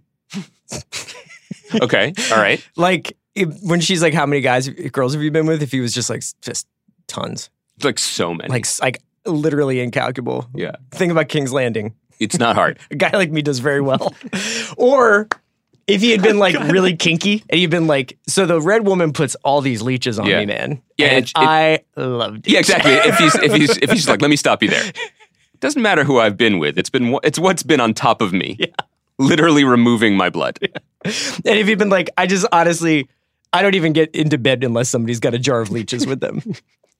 Okay, all right. *laughs* Like if, when she's like, "How many guys, girls have you been with?" If he was just like, just tons, Like so many. like like literally incalculable. yeah, Think about King's Landing. It's not hard. *laughs* A guy like me does very well. or if he had been like *laughs* really kinky and he'd been like, so the red woman puts all these leeches on Yeah. me, man. Yeah, and it- it- I loved it. Yeah, exactly. *laughs* if he's if he's if he's like, let me stop you there. Doesn't matter who I've been with. It's been wha- it's what's been on top of me. Yeah. Literally removing my blood. And if he'd been like, I just honestly, I don't even get into bed unless somebody's got a jar of leeches with them.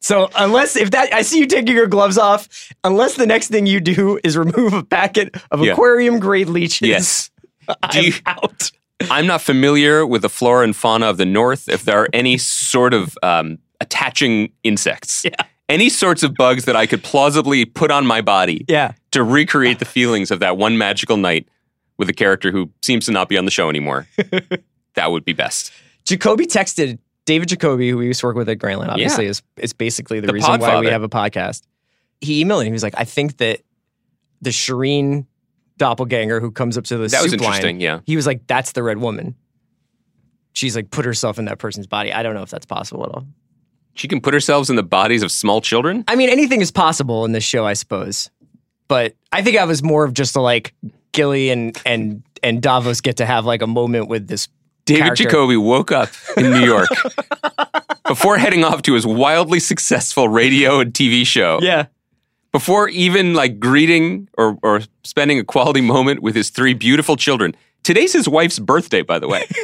So unless if that I see you taking your gloves off, unless the next thing you do is remove a packet of Yeah. aquarium grade leeches, Yes. *laughs* I'm you- out. I'm not familiar with the flora and fauna of the north. If there are any sort of um, attaching insects, Yeah. any sorts of bugs that I could plausibly put on my body Yeah. to recreate the feelings of that one magical night with a character who seems to not be on the show anymore, *laughs* that would be best. Jacoby texted David Jacoby, who we used to work with at Grantland, obviously, is, is basically the, The reason why we have a podcast. He emailed me. He was like, I think that the Shireen doppelganger who comes up to the That was soup line, interesting. Yeah. he was like, that's the red woman. She's like, put herself in that person's body. I don't know if that's possible at all. She can put herself in the bodies of small children. I mean, anything is possible in this show, I suppose. But I think I was more of just a like Gilly and and and Davos get to have like a moment with this David character. Jacoby woke up in New York *laughs* before heading off to his wildly successful radio and TV show. Yeah. Before even like greeting or, or spending a quality moment with his three beautiful children. Today's his wife's birthday, by the way. *laughs*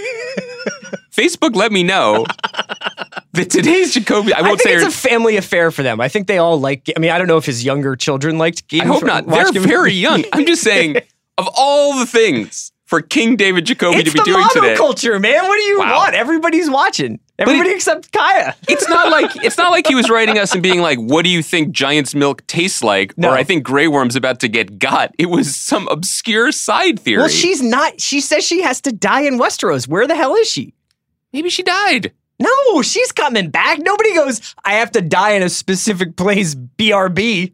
Facebook let me know that today's Jacoby. I I won't think say. it's her- a family affair for them. I think they all like. I mean, I don't know if his younger children liked Game I hope not. They're watch Game of very young. I'm just saying, *laughs* of all the things for King David Jacoby It's to be doing today, monoculture, man. What do you Wow. want? Everybody's watching. Everybody it- except Kaya. *laughs* it's not like it's not like he was writing us and being like, "What do you think Giant's milk tastes like?" No. Or I think Grey Worm's about to get got. It was some obscure side theory. Well, she's not. She says she has to die in Westeros. Where the hell is she? maybe she died. No, she's coming back. Nobody goes, I have to die in a specific place, BRB,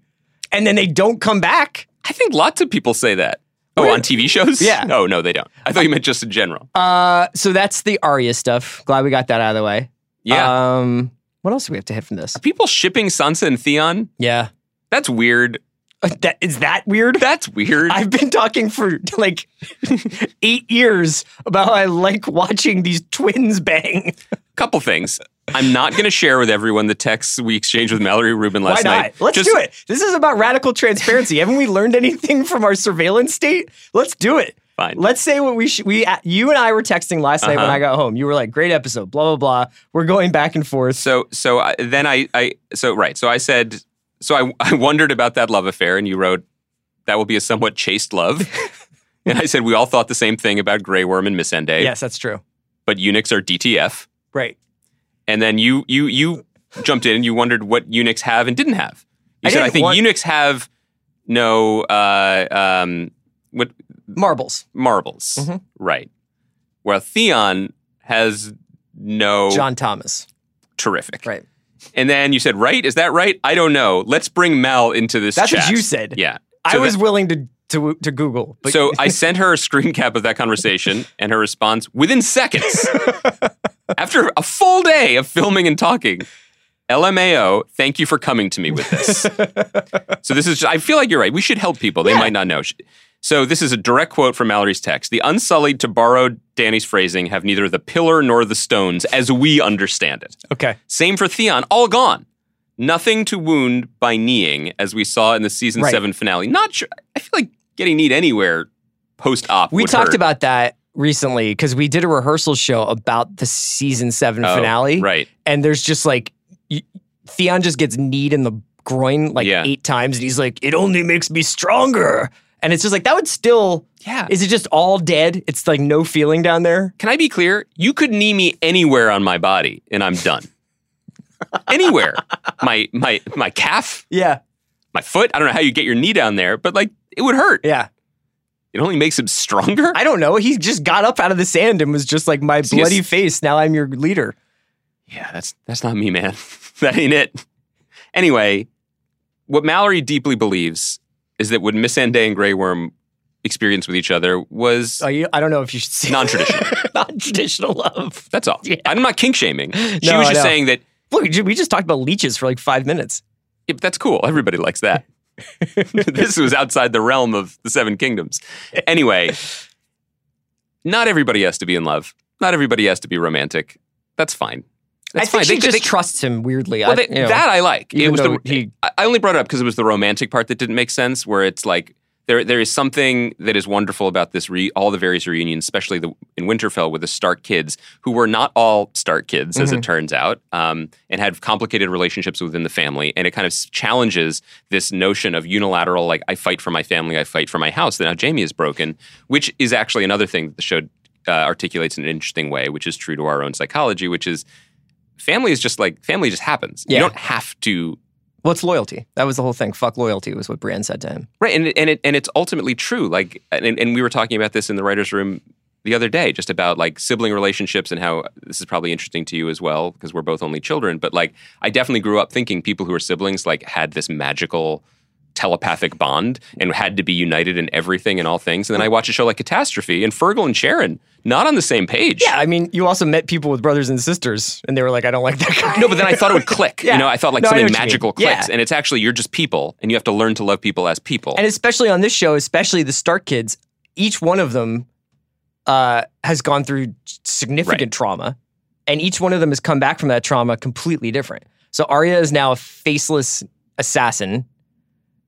and then they don't come back. I think lots of people say that. Oh, on TV shows? Yeah. Oh no, they don't. I thought you meant just in general. Uh, so that's the Arya stuff. Glad we got that out of the way. Yeah. Um, what else do we have to hit from this? Are people shipping Sansa and Theon? Yeah. That's weird. Uh, That is that weird? That's weird. I've been talking for *laughs* like *laughs* eight years about how I like watching these twins bang. Couple things. I'm not going to share with everyone the texts we exchanged with Mallory Rubin Why last not? night. Let's Just- do it. This is about radical transparency. *laughs* Haven't we learned anything from our surveillance state? Let's do it. Fine. Let's say what we should. We, you and I were texting last night when Uh-huh. I got home. You were like, "Great episode." Blah blah blah. We're going back and forth. So so I, then I I so right. So I said so I *laughs* I wondered about that love affair, and you wrote that will be a somewhat chaste love. *laughs* and I said we all thought the same thing about Grey Worm and Missandei. yes, that's true. But eunuchs are DTF. Right. And then you you you jumped in and you wondered what eunuchs have and didn't have. You I said I think want- eunuchs have no uh, um, what Marbles. marbles, Mhm. right? Well, Theon has no John Thomas. terrific, Right. And then you said, right? Is that right? I don't know. Let's bring Mel into this. That's what you said. Yeah. I was that- willing to to to Google. But so *laughs* I sent her a screen cap of that conversation, and her response within seconds, *laughs* after a full day of filming and talking. LMAO, thank you for coming to me with this. *laughs* so this is, I feel like you're right. We should help people. They Yeah. might not know. So this is a direct quote from Mallory's text. The unsullied, to borrow Dany's phrasing, have neither the pillar nor the stones as we understand it. okay. Same for Theon, all gone. Nothing to wound by kneeing, as we saw in the season Right. seven finale. Not sure. I feel like getting kneed anywhere post op. We talked about that recently because we did a rehearsal show about the season seven oh, finale. Oh, Right. And there's just like y- Theon just gets kneed in the groin like Yeah. eight times, and he's like, "It only makes me stronger." And it's just like that would still. Yeah. Is it just all dead? It's like no feeling down there. Can I be clear? You could knee me anywhere on my body, and I'm done. anywhere. My my my calf, Yeah. my foot. I don't know how you get your knee down there, but like it would hurt. Yeah. It only makes him stronger. I don't know. He just got up out of the sand and was just like, "My bloody face. Now I'm your leader." Yeah, that's that's not me, man. *laughs* that ain't it. Anyway, what Mallory deeply believes is that what Missandei and Grey Worm experienced with each other was Oh, you, I don't know if you should say non-traditional. *laughs* non-traditional love. That's all. Yeah. I'm not kink shaming. *laughs* She No, was just saying that Look, we just talked about leeches for like five minutes. yeah, but that's cool. Everybody likes that. *laughs* this was outside the realm of the Seven Kingdoms. Anyway, not everybody has to be in love. Not everybody has to be romantic. That's fine. That's I think fine. she They- just they- trusts him weirdly. Well, I, you know, that I like. It was the, he- I only brought it up because it was the romantic part that didn't make sense. Where it's like there there is something that is wonderful about this re, all the various reunions, especially the in Winterfell with the Stark kids, who were not all Stark kids, as Mm-hmm. it turns out, um, and had complicated relationships within the family, and it kind of challenges this notion of unilateral, like I fight for my family, I fight for my house. That now Jaime is broken, which is actually another thing that the show uh, articulates in an interesting way, which is true to our own psychology, which is family is just like family just happens. Yeah. You don't have to well, it's loyalty. That was the whole thing. Fuck loyalty was what Brienne said to him. right, and and it and it's ultimately true. Like, and, and we were talking about this in the writers' room the other day, just about like sibling relationships and how this is probably interesting to you as well because we're both only children. But like, I definitely grew up thinking people who are siblings like had this magical telepathic bond and had to be united in everything and all things. And then I watch a show like Catastrophe and Fergal and Sharon not on the same page. Yeah, I mean, you also met people with brothers and sisters, and they were like, "I don't like that guy." No, but then I thought it would click. Yeah. You know, I thought like No, something what you mean. magical Yeah. clicks, and it's actually you're just people, and you have to learn to love people as people. and especially on this show, especially the Stark kids, each one of them uh, has gone through significant Right. trauma, and each one of them has come back from that trauma completely different. So Arya is now a faceless assassin.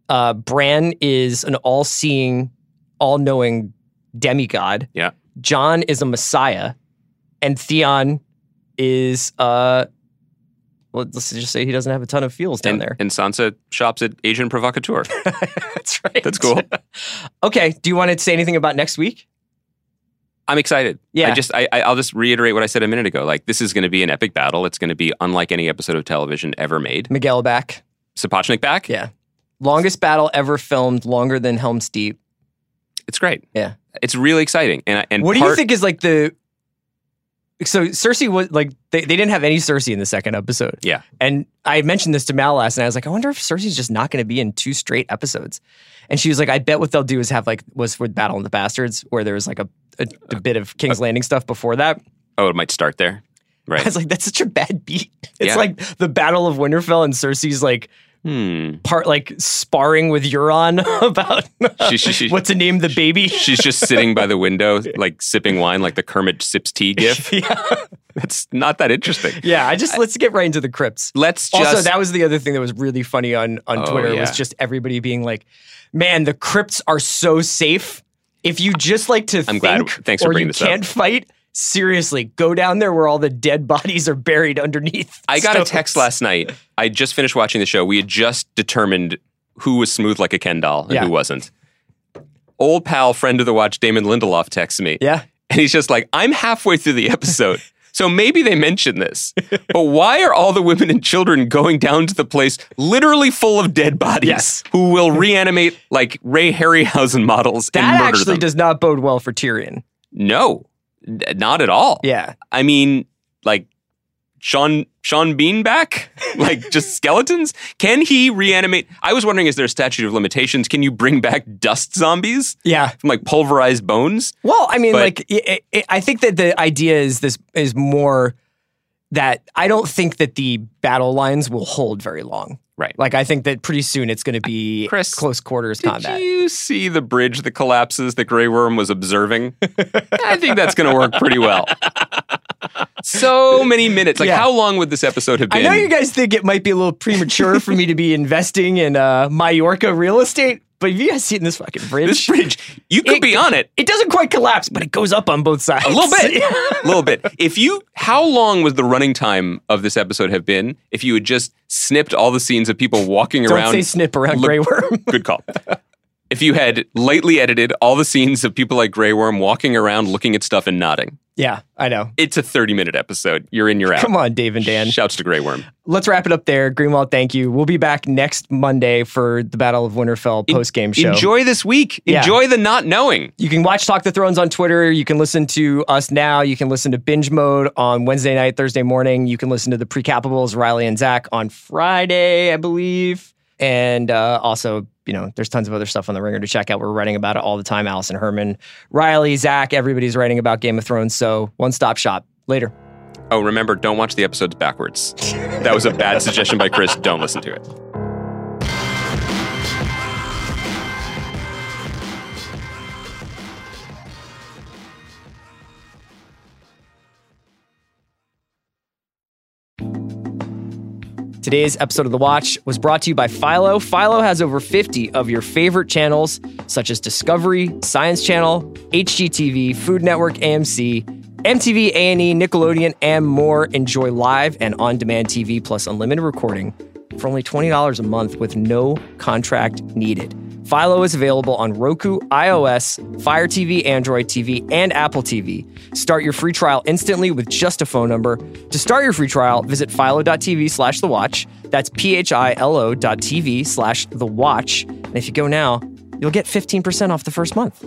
Uh, Bran is an all-seeing, all-knowing demigod. yeah, Jon is a messiah, and Theon is uh. Well, let's just say he doesn't have a ton of feels down and, there. and Sansa shops at Agent Provocateur. *laughs* That's right. That's cool. *laughs* okay. Do you want to say anything about next week? I'm excited. Yeah. I just I, I- I'll just reiterate what I said a minute ago. Like this is going to be an epic battle. It's going to be unlike any episode of television ever made. Miguel back. Sapochnik back. Yeah. Longest battle ever filmed, longer than Helm's Deep. It's great. Yeah. It's really exciting. And and what do you think is like the so Cersei was like they, they didn't have any Cersei in the second episode. Yeah. And I mentioned this to Mal last night. I was like, I wonder if Cersei's just not going to be in two straight episodes. And she was like, I bet what they'll do is have like was with Battle of the Bastards, where there was like a, a, a bit of King's uh, Landing stuff before that. Oh, it might start there. Right. I was like, that's such a bad beat. It's Yeah. like the Battle of Winterfell and Cersei's like hmm. part like sparring with Euron *laughs* about She- she- she- what to name the baby. She's just sitting by the window, *laughs* like sipping wine, like the Kermit sips tea gif. *laughs* yeah. That's not that interesting. Yeah, I just let's get right into the crypts. Let's just. Also, that was the other thing that was really funny on on Oh, Twitter was just everybody being like, "Man, the crypts are so safe. If you just like to I'm think glad- thanks for or bringing you this up. can't fight, seriously, go down there where all the dead bodies are buried underneath." I got a text last night. I just finished watching the show. We had just determined who was smooth like a Ken doll and Yeah. who wasn't. Old pal, friend of the watch, Damon Lindelof texts me. Yeah, And he's just like, I'm halfway through the episode. *laughs* So maybe they mentioned this. But why are all the women and children going down to the place literally full of dead bodies Yes. who will reanimate like Ray Harryhausen models that and murder actually them? does not bode well for Tyrion. no, not at all. Yeah, I mean, like Sean Sean Bean back? *laughs* like just skeletons? Can he reanimate? I was wondering, is there a statute of limitations? Can you bring back dust zombies yeah. from like pulverized bones? Well, I mean, But- like, i i I think that the idea is this is more that I don't think that the battle lines will hold very long. Right. Like, I think that pretty soon it's going to be Chris, close quarters Did combat. you see the bridge that collapses that Grey Worm was observing? I think that's going to work pretty well. So many minutes. Like, Yeah. how long would this episode have been? I know you guys think it might be a little premature for me to be investing in uh, Mallorca real estate, but have you guys seen this fucking bridge? this bridge, you could It- be on it. it doesn't quite collapse, but it goes up on both sides. A little bit. *laughs* A little bit. If you, how long was the running time of this episode have been if you had just snipped all the scenes of people walking Don't around? say snip around Look- Grey Worm. Good call. *laughs* If you had lightly edited all the scenes of people like Grey Worm walking around looking at stuff and nodding, yeah, I know. it's a 30 minute episode. You're in, you're out. Come on, Dave and Dan. Shouts to Grey Worm. Let's wrap it up there. Greenwald, thank you. We'll be back next Monday for the Battle of Winterfell post game show. Enjoy this week. Yeah. Enjoy the not knowing. You can watch Talk the Thrones on Twitter. You can listen to us now. You can listen to Binge Mode on Wednesday night, Thursday morning. You can listen to the Precapables, Riley and Zach on Friday, I believe. And uh, also, you know, there's tons of other stuff on the Ringer to check out. We're writing about it all the time. Allison Herman, Riley, Zach, everybody's writing about Game of Thrones. So one stop shop. Later. Oh, remember, don't watch the episodes backwards. That was a bad suggestion by Chris. Don't listen to it. Today's episode of The Watch was brought to you by Philo. Philo has over 50 of your favorite channels, such as Discovery, Science Channel, HGTV, Food Network, AMC, MTV, A&E, Nickelodeon, and more. Enjoy live and on-demand TV plus unlimited recording for only $20 a month with no contract needed. Philo is available on Roku, iOS, Fire TV, Android TV, and Apple TV. Start your free trial instantly with just a phone number. To start your free trial, visit philo.tv slash the watch. That's P-H-I-L-O dot TV slash the watch. And if you go now, you'll get 15% off the first month.